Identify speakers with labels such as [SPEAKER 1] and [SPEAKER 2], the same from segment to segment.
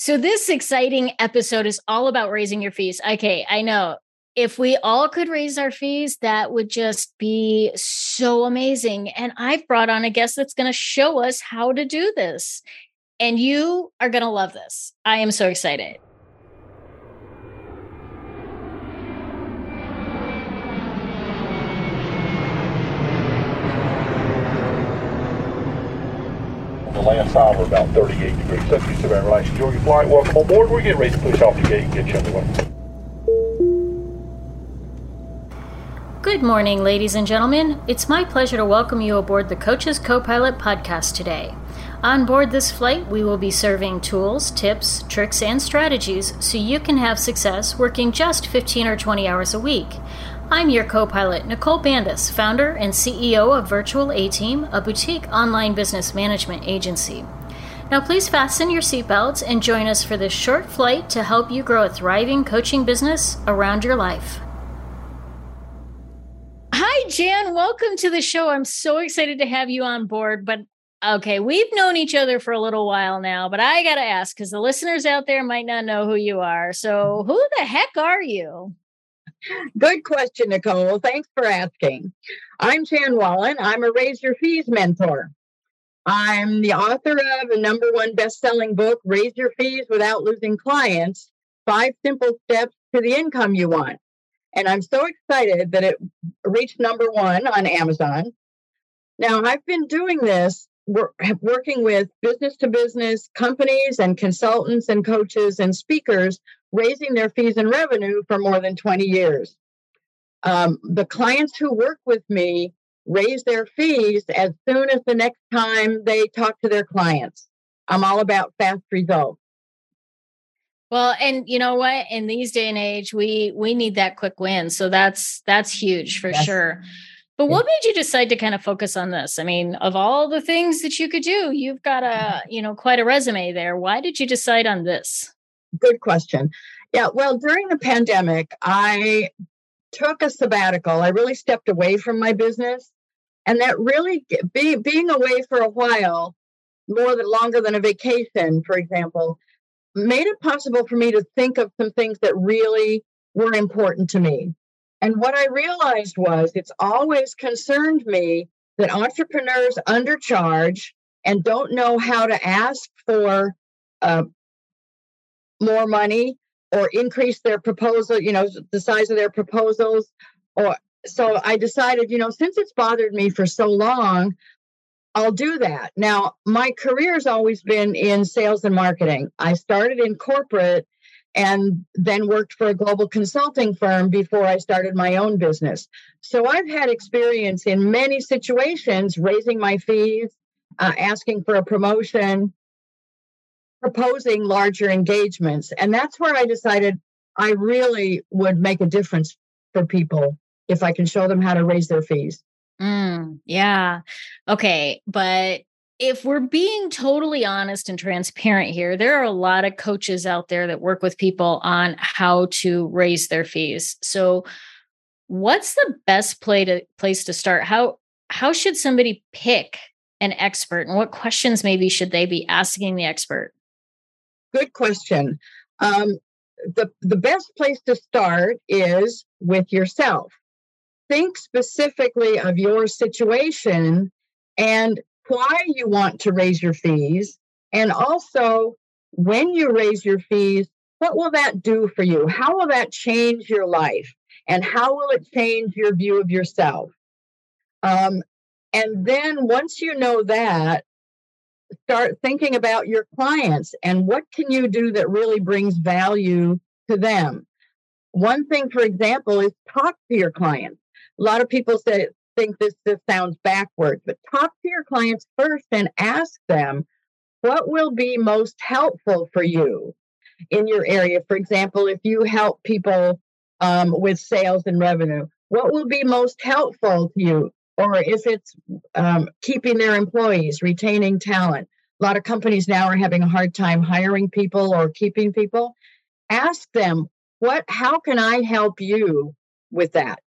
[SPEAKER 1] So, this exciting episode is all about raising your fees. Okay, I know. If we all could raise our fees, that would just be so amazing. And I've brought on a guest that's going to show us how to do this. And you are going to love this. I am so excited.
[SPEAKER 2] Last hour about 38 degrees. 77 relax. Enjoy your flight. Welcome on board. We're getting ready to push off the gate and get you underway.
[SPEAKER 1] Good morning, ladies and gentlemen. It's my pleasure to welcome you aboard the Coach's Co-Pilot podcast today. On board this flight, we will be serving tools, tips, tricks, and strategies so you can have success working just 15 or 20 hours a week. I'm your co pilot, Nicole Bandes, founder and CEO of Virtual A Team, a boutique online business management agency. Now, please fasten your seatbelts and join us for this short flight to help you grow a thriving coaching business around your life. Hi, Jan. Welcome to the show. I'm so excited to have you on board. But okay, we've known each other for a little while now, but I got to ask because the listeners out there might not know who you are. So, who the heck are you?
[SPEAKER 3] Good question, Nicole. Thanks for asking. I'm Jan Wallen. I'm a Raise Your Fees mentor. I'm the author of a number one best-selling book, Raise Your Fees Without Losing Clients: Five Simple Steps to the Income You Want. And I'm so excited that it reached number one on Amazon. Now, I've been doing this working with business to business companies and consultants and coaches and speakers raising their fees and revenue for more than 20 years. Um, the clients who work with me raise their fees as soon as the next time they talk to their clients. I'm all about fast results.
[SPEAKER 1] Well, and you know what? In these day and age, we we need that quick win. So that's that's huge for yes. sure. But what made you decide to kind of focus on this? I mean, of all the things that you could do, you've got a, mm-hmm. you know, quite a resume there. Why did you decide on this?
[SPEAKER 3] Good question. Yeah, well, during the pandemic, I took a sabbatical. I really stepped away from my business. And that really be, being away for a while, more than longer than a vacation, for example, made it possible for me to think of some things that really were important to me. And what I realized was it's always concerned me that entrepreneurs undercharge and don't know how to ask for uh, more money or increase their proposal, you know, the size of their proposals. Or so I decided, you know, since it's bothered me for so long, I'll do that. Now, my career has always been in sales and marketing. I started in corporate and then worked for a global consulting firm before I started my own business. So I've had experience in many situations raising my fees, uh, asking for a promotion, proposing larger engagements. And that's where I decided I really would make a difference for people if I can show them how to raise their fees.
[SPEAKER 1] Mm, yeah. Okay. But if we're being totally honest and transparent here, there are a lot of coaches out there that work with people on how to raise their fees. So, what's the best play to, place to start? How how should somebody pick an expert, and what questions maybe should they be asking the expert?
[SPEAKER 3] Good question. Um, the the best place to start is with yourself. Think specifically of your situation and why you want to raise your fees, and also when you raise your fees, what will that do for you? How will that change your life? And how will it change your view of yourself? Um, and then once you know that, start thinking about your clients and what can you do that really brings value to them. One thing, for example, is talk to your clients. A lot of people say, think this just sounds backwards, but talk to your clients first and ask them what will be most helpful for you in your area. For example, if you help people um, with sales and revenue, what will be most helpful to you? Or if it's um, keeping their employees, retaining talent. A lot of companies now are having a hard time hiring people or keeping people. Ask them, what, how can I help you with that?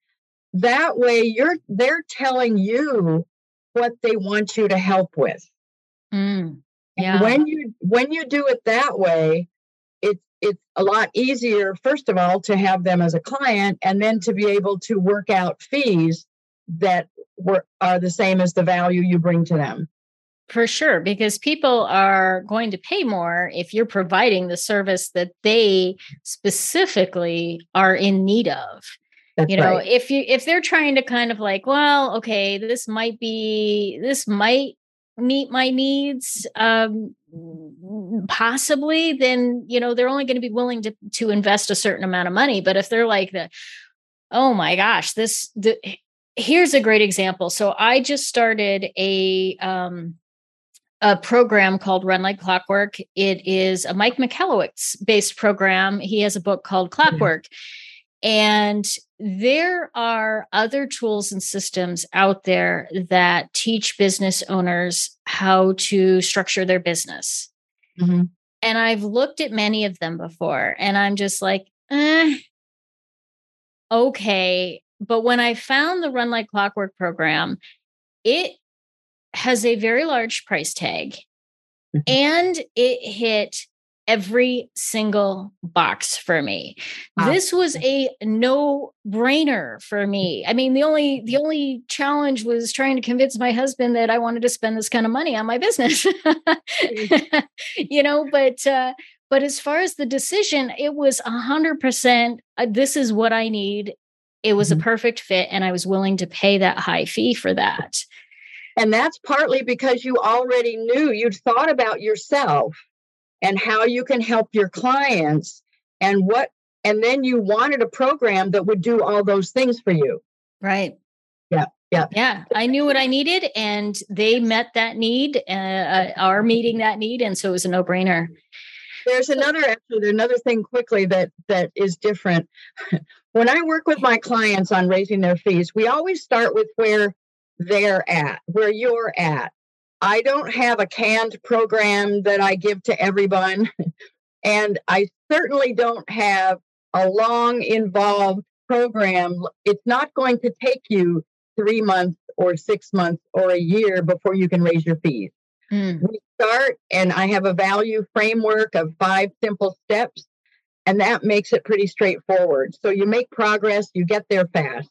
[SPEAKER 3] That way you're they're telling you what they want you to help with
[SPEAKER 1] mm,
[SPEAKER 3] yeah. And when you when you do it that way it's it's a lot easier, first of all, to have them as a client and then to be able to work out fees that were, are the same as the value you bring to them.
[SPEAKER 1] For sure, because people are going to pay more if you're providing the service that they specifically are in need of. That's you know, right. if you if they're trying to kind of like, well, okay, this might be this might meet my needs um possibly then you know they're only going to be willing to to invest a certain amount of money but if they're like the oh my gosh this the here's a great example so i just started a um a program called Run Like Clockwork. It is a Mike Michalowicz based program. He has a book called. Clockwork. Mm-hmm. And there are other tools and systems out there that teach business owners how to structure their business. Mm-hmm. And I've looked at many of them before, and I'm just like, eh, okay. But when I found the Run Like Clockwork program, it has a very large price tag mm-hmm. and it hit every single box for me. Wow. This was a no brainer for me. I mean, the only the only challenge was trying to convince my husband that I wanted to spend this kind of money on my business. Mm. you know, but uh but as far as the decision, it was a hundred percent. Uh, this is what I need. It was mm-hmm. a perfect fit, and I was willing to pay that high fee for that.
[SPEAKER 3] And that's partly because you already knew you'd thought about yourself and how you can help your clients and what, and then you wanted a program that would do all those things for you.
[SPEAKER 1] Right.
[SPEAKER 3] Yeah. Yeah.
[SPEAKER 1] Yeah. I knew what I needed and they met that need, uh, uh are meeting that need. And so it was a no brainer.
[SPEAKER 3] There's another actually another thing quickly that that is different. when I work with my clients on raising their fees, we always start with where they're at, where you're at. I don't have a canned program that I give to everyone. and I certainly don't have a long, involved program. It's not going to take you three months or six months or a year before you can raise your fees. Mm. We start, and I have a value framework of five simple steps, and that makes it pretty straightforward. So you make progress, you get there fast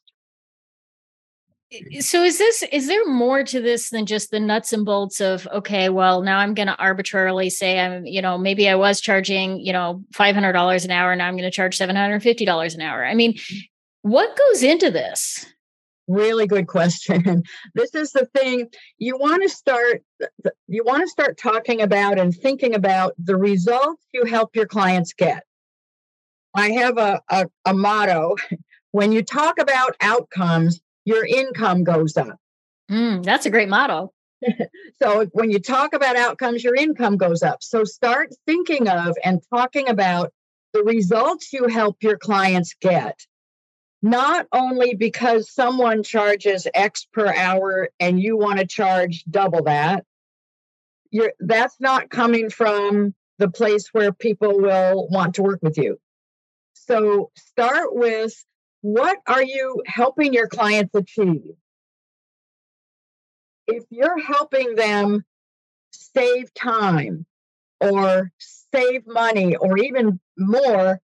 [SPEAKER 1] so is this is there more to this than just the nuts and bolts of okay well now i'm going to arbitrarily say i'm you know maybe i was charging you know $500 an hour now i'm going to charge $750 an hour. I mean mm-hmm. what goes into this?
[SPEAKER 3] Really good question. This is the thing you want to start you want to start talking about and thinking about the results you help your clients get. I have a, a, a motto when you talk about outcomes your income goes up.
[SPEAKER 1] Mm, that's a great model.
[SPEAKER 3] so when you talk about outcomes, your income goes up. So start thinking of and talking about the results you help your clients get. Not only because someone charges X per hour and you want to charge double that, you're, that's not coming from the place where people will want to work with you. So start with what are you helping your clients achieve? If you're helping them save time or save money or even more,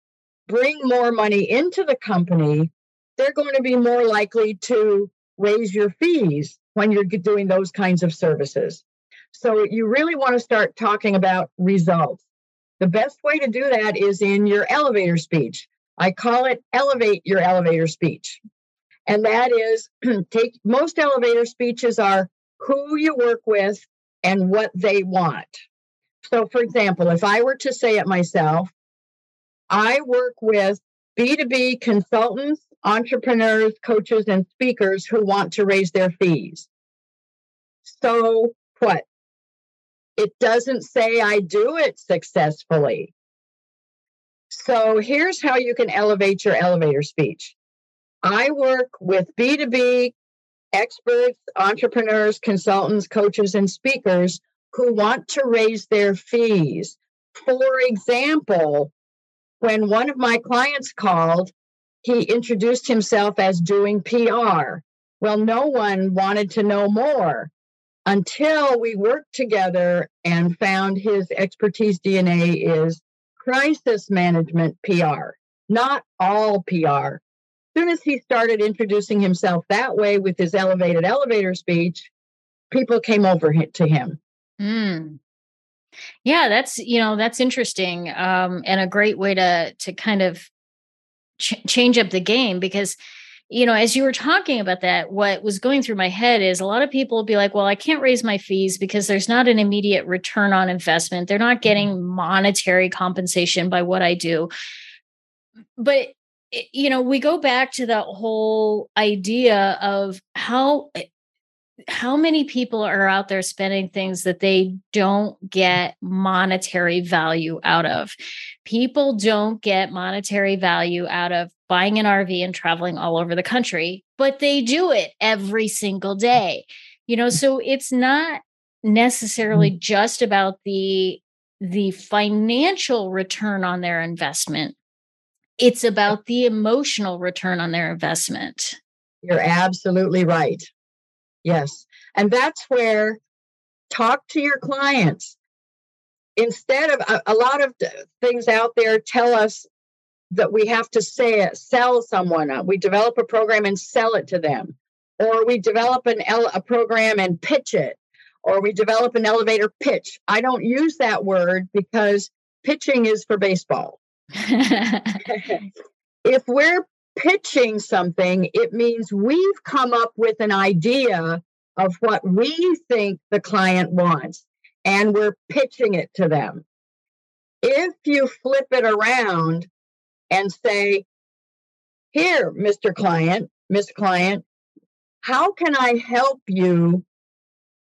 [SPEAKER 3] bring more money into the company, they're going to be more likely to raise your fees when you're doing those kinds of services. So you really want to start talking about results. The best way to do that is in your elevator speech. I call it elevate your elevator speech. And that is take most elevator speeches are who you work with and what they want. So, for example, if I were to say it myself, I work with B2B consultants, entrepreneurs, coaches, and speakers who want to raise their fees. So, what? It doesn't say I do it successfully. So here's how you can elevate your elevator speech. I work with B2B experts, entrepreneurs, consultants, coaches, and speakers who want to raise their fees. For example, when one of my clients called, he introduced himself as doing PR. Well, no one wanted to know more until we worked together and found his expertise DNA is crisis management PR, not all PR. Soon as he started introducing himself that way with his elevated elevator speech, people came over to him.
[SPEAKER 1] Mm. Yeah, that's you know that's interesting um, and a great way to to kind of ch- change up the game because you know as you were talking about that what was going through my head is a lot of people will be like well i can't raise my fees because there's not an immediate return on investment they're not getting mm-hmm. monetary compensation by what i do but you know we go back to that whole idea of how eh, how many people are out there spending things that they don't get monetary value out of? People don't get monetary value out of buying an RV and traveling all over the country, but they do it every single day. You know, so it's not necessarily mm. just about the the financial return on their investment. It's about the emotional return on their investment.
[SPEAKER 3] You're absolutely right. Yes. And that's where talk to your clients. Instead of a, a lot of things out there tell us that we have to say it, sell someone. Uh, we develop a program and sell it to them, or we develop an a program and pitch it, or we develop an elevator pitch. I don't use that word because pitching is for baseball. if we're pitching something, it means we've come up with an idea of what we think the client wants and we're pitching it to them. If you flip it around and say, Here, Mr. Client, Miss Client, how can I help you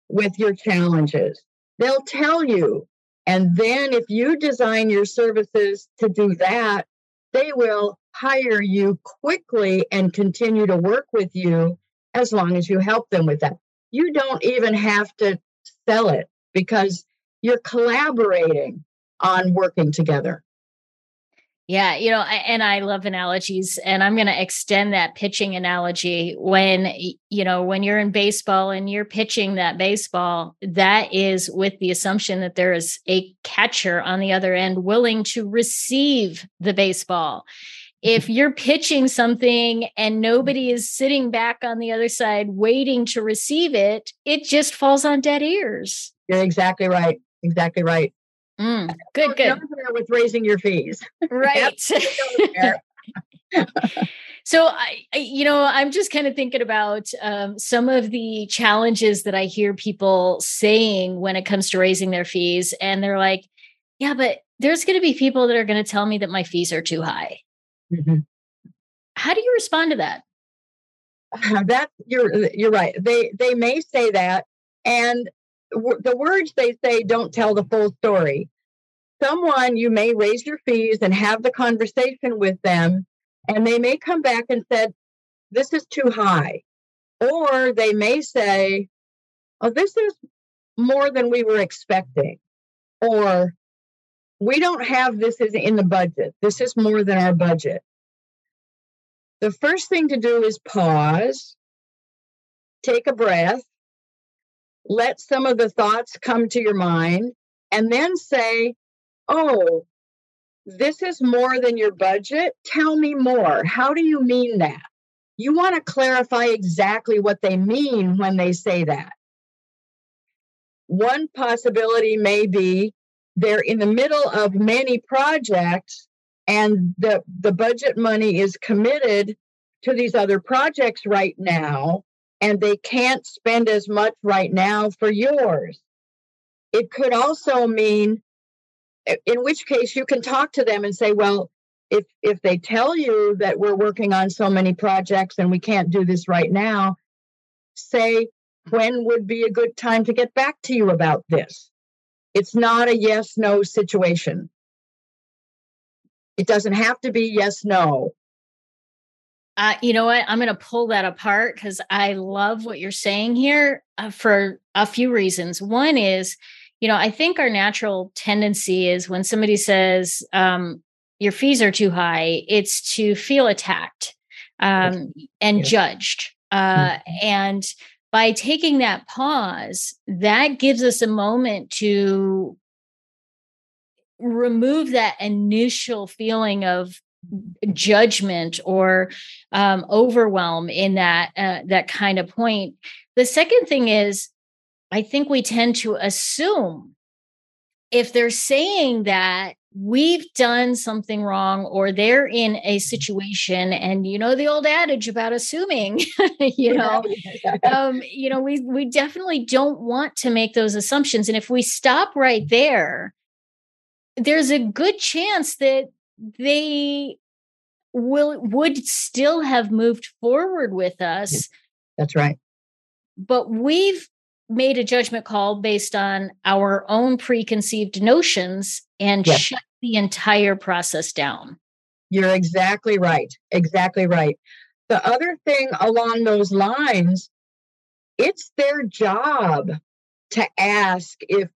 [SPEAKER 3] with your challenges? They'll tell you. And then if you design your services to do that, they will hire you quickly and continue to work with you as long as you help them with that. You don't even have to sell it because you're collaborating on working together.
[SPEAKER 1] Yeah, you know, and I love analogies, and I'm going to extend that pitching analogy. When you know, when you're in baseball and you're pitching that baseball, that is with the assumption that there is a catcher on the other end willing to receive the baseball if you're pitching something and nobody is sitting back on the other side waiting to receive it, it just falls on dead ears.
[SPEAKER 3] You're exactly right. Exactly right.
[SPEAKER 1] Mm, good, good.
[SPEAKER 3] With raising your fees.
[SPEAKER 1] Right. so I, you know, I'm just kind of thinking about um, some of the challenges that I hear people saying when it comes to raising their fees, and they're like, "Yeah, but there's going to be people that are going to tell me that my fees are too high." Mm-hmm. How do you respond to that?
[SPEAKER 3] that you're you're right. They they may say that, and w- the words they say don't tell the full story. Someone you may raise your fees and have the conversation with them, and they may come back and said, "This is too high," or they may say, "Oh, this is more than we were expecting," or we don't have this is in the budget. This is more than our budget. The first thing to do is pause, take a breath, let some of the thoughts come to your mind, and then say, Oh, this is more than your budget. Tell me more. How do you mean that? You want to clarify exactly what they mean when they say that. One possibility may be they're in the middle of many projects and the the budget money is committed to these other projects right now and they can't spend as much right now for yours. It could also mean in which case you can talk to them and say well if if they tell you that we're working on so many projects and we can't do this right now say when would be a good time to get back to you about this it's not a yes no situation. It doesn't have to be yes no.
[SPEAKER 1] Uh, you know what? I'm going to pull that apart because I love what you're saying here uh, for a few reasons. One is, you know, I think our natural tendency is when somebody says um, your fees are too high, it's to feel attacked um, and judged. Uh, mm-hmm. And by taking that pause, that gives us a moment to remove that initial feeling of judgment or um, overwhelm in that uh, that kind of point. The second thing is, I think we tend to assume if they're saying that we've done something wrong or they're in a situation and you know the old adage about assuming you know um, you know we we definitely don't want to make those assumptions. And if we stop right there there's a good chance that they will would still have moved forward with us.
[SPEAKER 3] That's right.
[SPEAKER 1] But we've made a judgment call based on our own preconceived notions and yes. shut the entire process down.
[SPEAKER 3] You're exactly right. Exactly right. The other thing along those lines, it's their job to ask if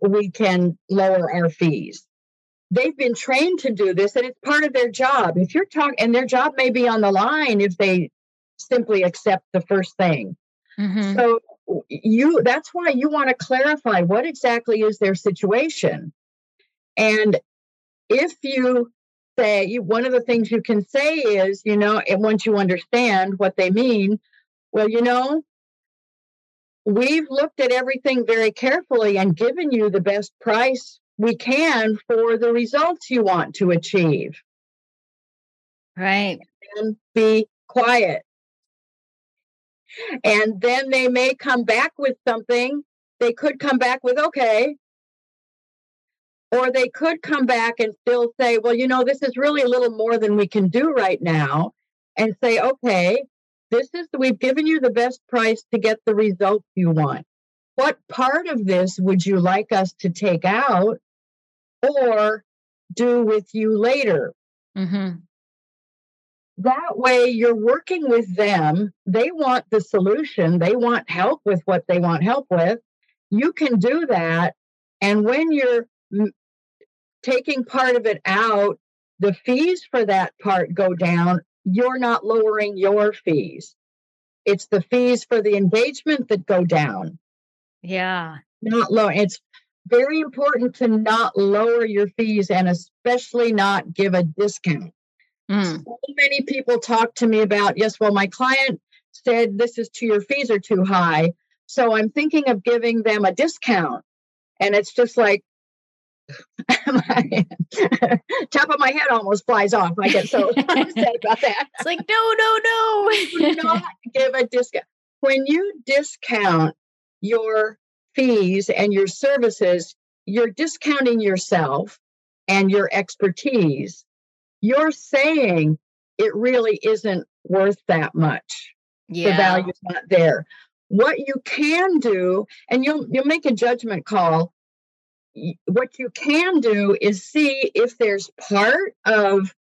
[SPEAKER 3] we can lower our fees. They've been trained to do this and it's part of their job. If you're talking, and their job may be on the line if they simply accept the first thing. Mm-hmm. So you that's why you want to clarify what exactly is their situation. And if you say one of the things you can say is, you know, and once you understand what they mean, well, you know, we've looked at everything very carefully and given you the best price we can for the results you want to achieve.
[SPEAKER 1] Right.
[SPEAKER 3] And be quiet. And then they may come back with something. They could come back with, okay, or they could come back and still say, well, you know, this is really a little more than we can do right now. And say, okay, this is, we've given you the best price to get the results you want. What part of this would you like us to take out or do with you later? Mm-hmm. That way, you're working with them. They want the solution, they want help with what they want help with. You can do that. And when you're taking part of it out, the fees for that part go down. You're not lowering your fees. It's the fees for the engagement that go down.
[SPEAKER 1] Yeah.
[SPEAKER 3] Not low. It's very important to not lower your fees and especially not give a discount. Mm. So many people talk to me about, yes, well, my client said this is to your fees are too high. So I'm thinking of giving them a discount. And it's just like, my top of my head almost flies off. I get so upset about that.
[SPEAKER 1] It's like, no, no, no.
[SPEAKER 3] Do not give a discount. When you discount your fees and your services, you're discounting yourself and your expertise. You're saying it really isn't worth that much. Yeah. The value's not there. What you can do, and you'll you'll make a judgment call what you can do is see if there's part of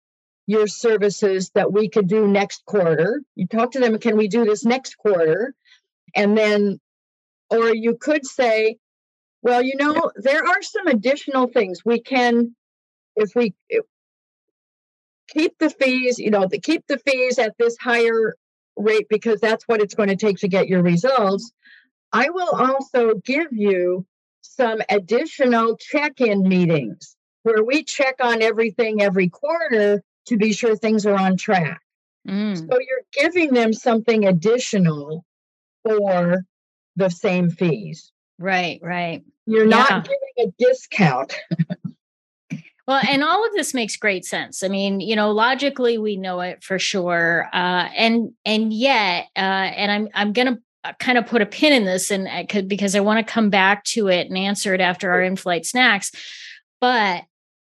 [SPEAKER 3] your services that we could do next quarter. You talk to them, can we do this next quarter? And then, or you could say, well, you know, there are some additional things we can, if we keep the fees, you know, the, keep the fees at this higher rate because that's what it's going to take to get your results. I will also give you some additional check in meetings where we check on everything every quarter to be sure things are on track. Mm. So you're giving them something additional for the same fees.
[SPEAKER 1] Right, right.
[SPEAKER 3] You're yeah. not giving a discount.
[SPEAKER 1] well, and all of this makes great sense. I mean, you know, logically we know it for sure, uh, and and yet, uh, and I'm I'm gonna uh, kind of put a pin in this and I could because I want to come back to it and answer it after our in-flight snacks. But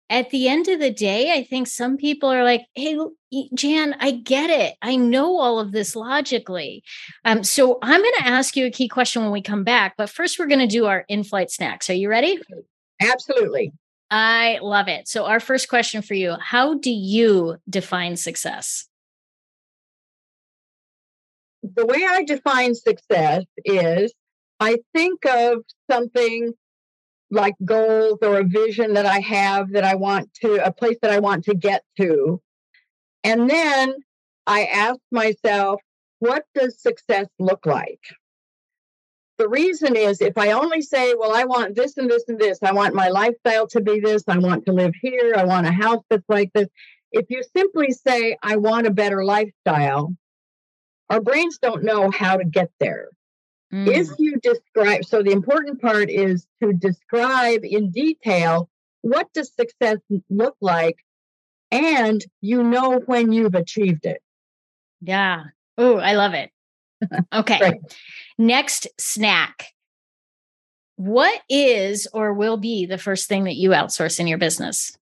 [SPEAKER 1] at the end of the day, I think some people are like, "Hey, Jan, I get it. I know all of this logically." Um, so I'm going to ask you a key question when we come back. But first, we're going to do our in-flight snacks. Are you ready?
[SPEAKER 3] Absolutely.
[SPEAKER 1] I love it. So our first question for you: How do you define success?
[SPEAKER 3] The way I define success is I think of something like goals or a vision that I have that I want to, a place that I want to get to. And then I ask myself, what does success look like? the reason is if I only say, well, I want this and this and this, I want my lifestyle to be this, I want to live here, I want a house that's like this. If you simply say, I want a better lifestyle, our brains don't know how to get there. Mm. If you describe, so the important part is to describe in detail what does success look like and you know when you've achieved it.
[SPEAKER 1] Yeah. Oh, I love it. Okay. right. Next snack. What is or will be the first thing that you outsource in your business?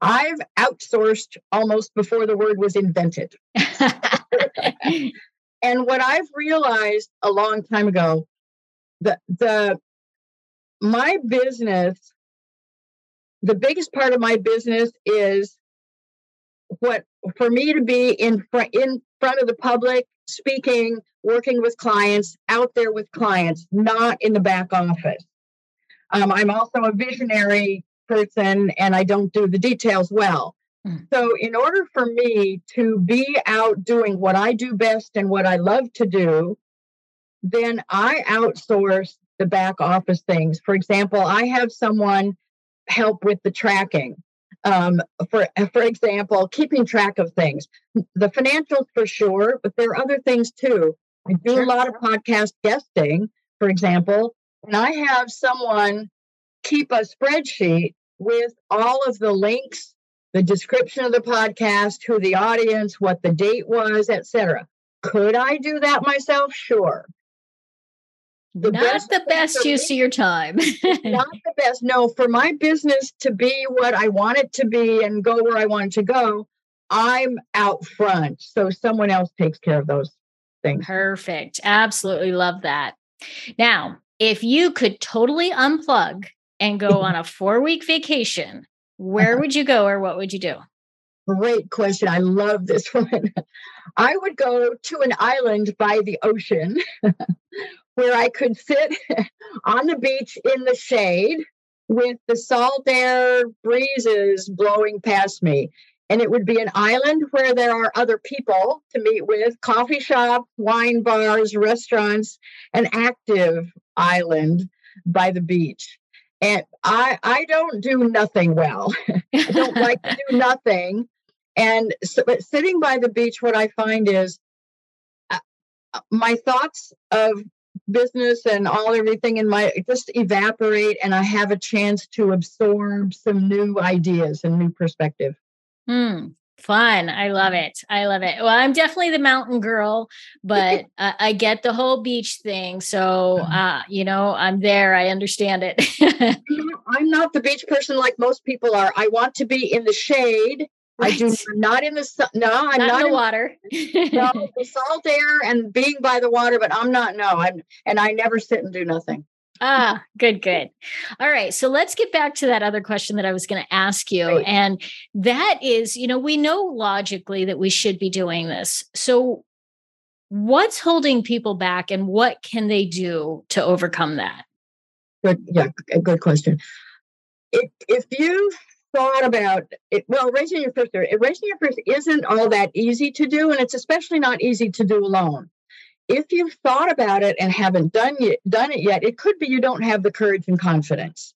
[SPEAKER 3] I've outsourced almost before the word was invented. and what I've realized a long time ago, the the my business, the biggest part of my business is what for me to be in front in front of the public speaking working with clients out there with clients not in the back office um, i'm also a visionary person and i don't do the details well. So in order for me to be out doing what i do best and what i love to do then i outsource the back office things for example i have someone help with the tracking um, for for example, keeping track of things. The financials for sure, but there are other things too. I do a lot of podcast guesting, for example, and I have someone keep a spreadsheet with all of the links, the description of the podcast, who the audience, what the date was, etc. Could I do that myself? Sure
[SPEAKER 1] the not best the best use of your time.
[SPEAKER 3] not the best. No, for my business to be what I want it to be and go where I want it to go, I'm out front. So someone else takes care of those things.
[SPEAKER 1] Perfect. Absolutely love that. Now, if you could totally unplug and go on a four week vacation, where would you go or what would you do?
[SPEAKER 3] Great question. I love this one. I would go to an island by the ocean where I could sit on the beach in the shade with the salt air breezes blowing past me. And it would be an island where there are other people to meet with, coffee shops, wine bars, restaurants, an active island by the beach. And I I don't do nothing well. I don't like to do nothing. And so, but sitting by the beach, what I find is uh, my thoughts of business and all everything in my just evaporate and I have a chance to absorb some new ideas and new perspective.
[SPEAKER 1] Hmm. Fun. I love it. I love it. Well, I'm definitely the mountain girl, but uh, I get the whole beach thing. So, uh-huh. uh, you know, I'm there. I understand it.
[SPEAKER 3] I'm not the beach person like most people are. I want to be in the shade Right. I do not in the sun. No, I'm
[SPEAKER 1] not,
[SPEAKER 3] not
[SPEAKER 1] in the water.
[SPEAKER 3] no, the salt air and being by the water, but I'm not. No, I'm and I never sit and do nothing.
[SPEAKER 1] Ah, good, good. All right. So let's get back to that other question that I was going to ask you. Right. And that is, you know, we know logically that we should be doing this. So what's holding people back and what can they do to overcome that?
[SPEAKER 3] Good. Yeah. Good question. If, if you thought about it, well, raising your first, raising your first isn't all that easy to do, and it's especially not easy to do alone. If you've thought about it and haven't done it, done it yet, it could be you don't have the courage and confidence.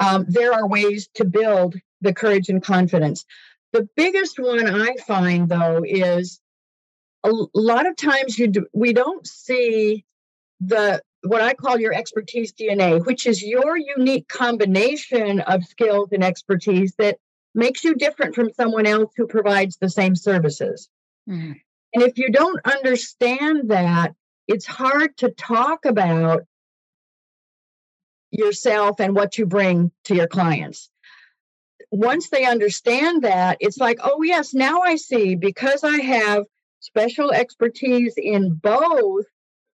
[SPEAKER 3] Um, there are ways to build the courage and confidence. The biggest one I find, though, is a lot of times you do, we don't see the what I call your expertise DNA, which is your unique combination of skills and expertise that makes you different from someone else who provides the same services. Mm-hmm. And if you don't understand that, it's hard to talk about yourself and what you bring to your clients. Once they understand that, it's like, oh, yes, now I see because I have special expertise in both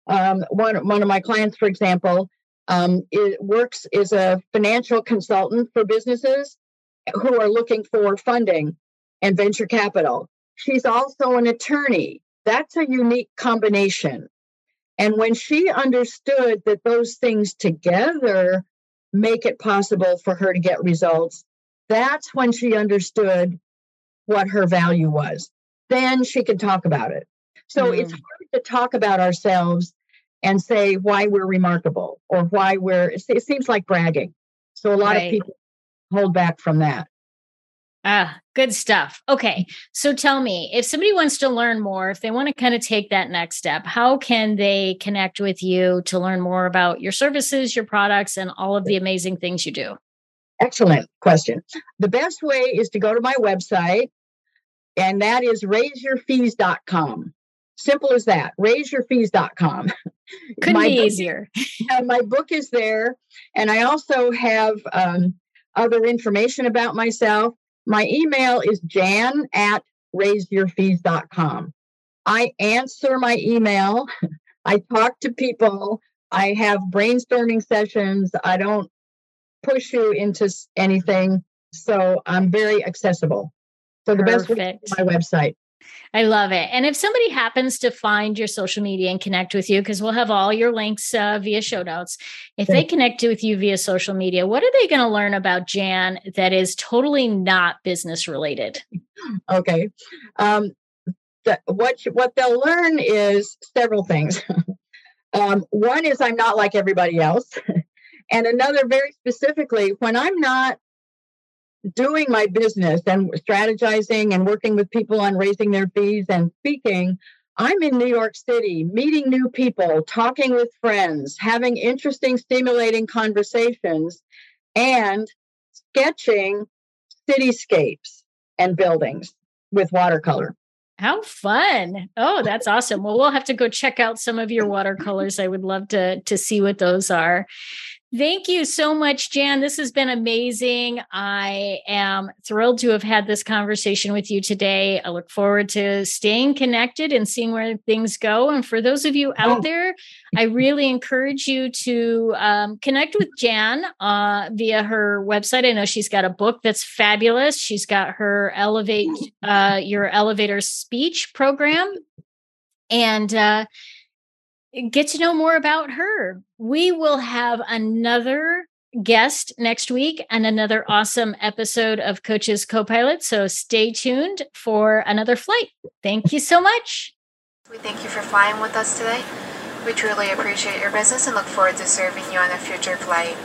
[SPEAKER 3] um, one one of my clients, for example, um, it works is a financial consultant for businesses who are looking for funding and venture capital. She's also an attorney. That's a unique combination. And when she understood that those things together make it possible for her to get results, that's when she understood what her value was. Then she could talk about it. So mm. it's hard to talk about ourselves and say why we're remarkable or why we're, it seems like bragging. So a lot right. of people hold back from that.
[SPEAKER 1] Ah, good stuff. Okay. So tell me, if somebody wants to learn more, if they want to kind of take that next step, how can they connect with you to learn more about your services, your products, and all of the amazing things you do?
[SPEAKER 3] Excellent question. The best way is to go to my website, and that is raiseyourfees.com. Simple as that. Raiseyourfees.com.
[SPEAKER 1] Couldn't my be book, easier.
[SPEAKER 3] my book is there, and I also have um, other information about myself. My email is jan at raiseyourfees.com. I answer my email. I talk to people. I have brainstorming sessions. I don't push you into anything. So I'm very accessible. So the Perfect. best way my website.
[SPEAKER 1] I love it. And if somebody happens to find your social media and connect with you, because we'll have all your links uh, via show notes, if they connect with you via social media, what are they going to learn about Jan that is totally not business related?
[SPEAKER 3] Okay. Um, the, what what they'll learn is several things. um, one is I'm not like everybody else, and another very specifically when I'm not doing my business and strategizing and working with people on raising their fees and speaking, I'm in New York City, meeting new people, talking with friends, having interesting, stimulating conversations, and sketching cityscapes and buildings with watercolor.
[SPEAKER 1] How fun. Oh, that's awesome. Well, we'll have to go check out some of your watercolors. I would love to to see what those are. Thank you so much, Jan. This has been amazing. I am thrilled to have had this conversation with you today. I look forward to staying connected and seeing where things go. And for those of you out oh. there, I really encourage you to um, connect with Jan uh, via her website. I know she's got a book that's fabulous. She's got her Elevate uh, Your Elevator Speech program. And uh, get to know more about her. We will have another guest next week and another awesome episode of Coaches Copilot. So stay tuned for another flight. Thank you so much.
[SPEAKER 4] We thank you for flying with us today. We truly appreciate your business and look forward to serving you on a future flight.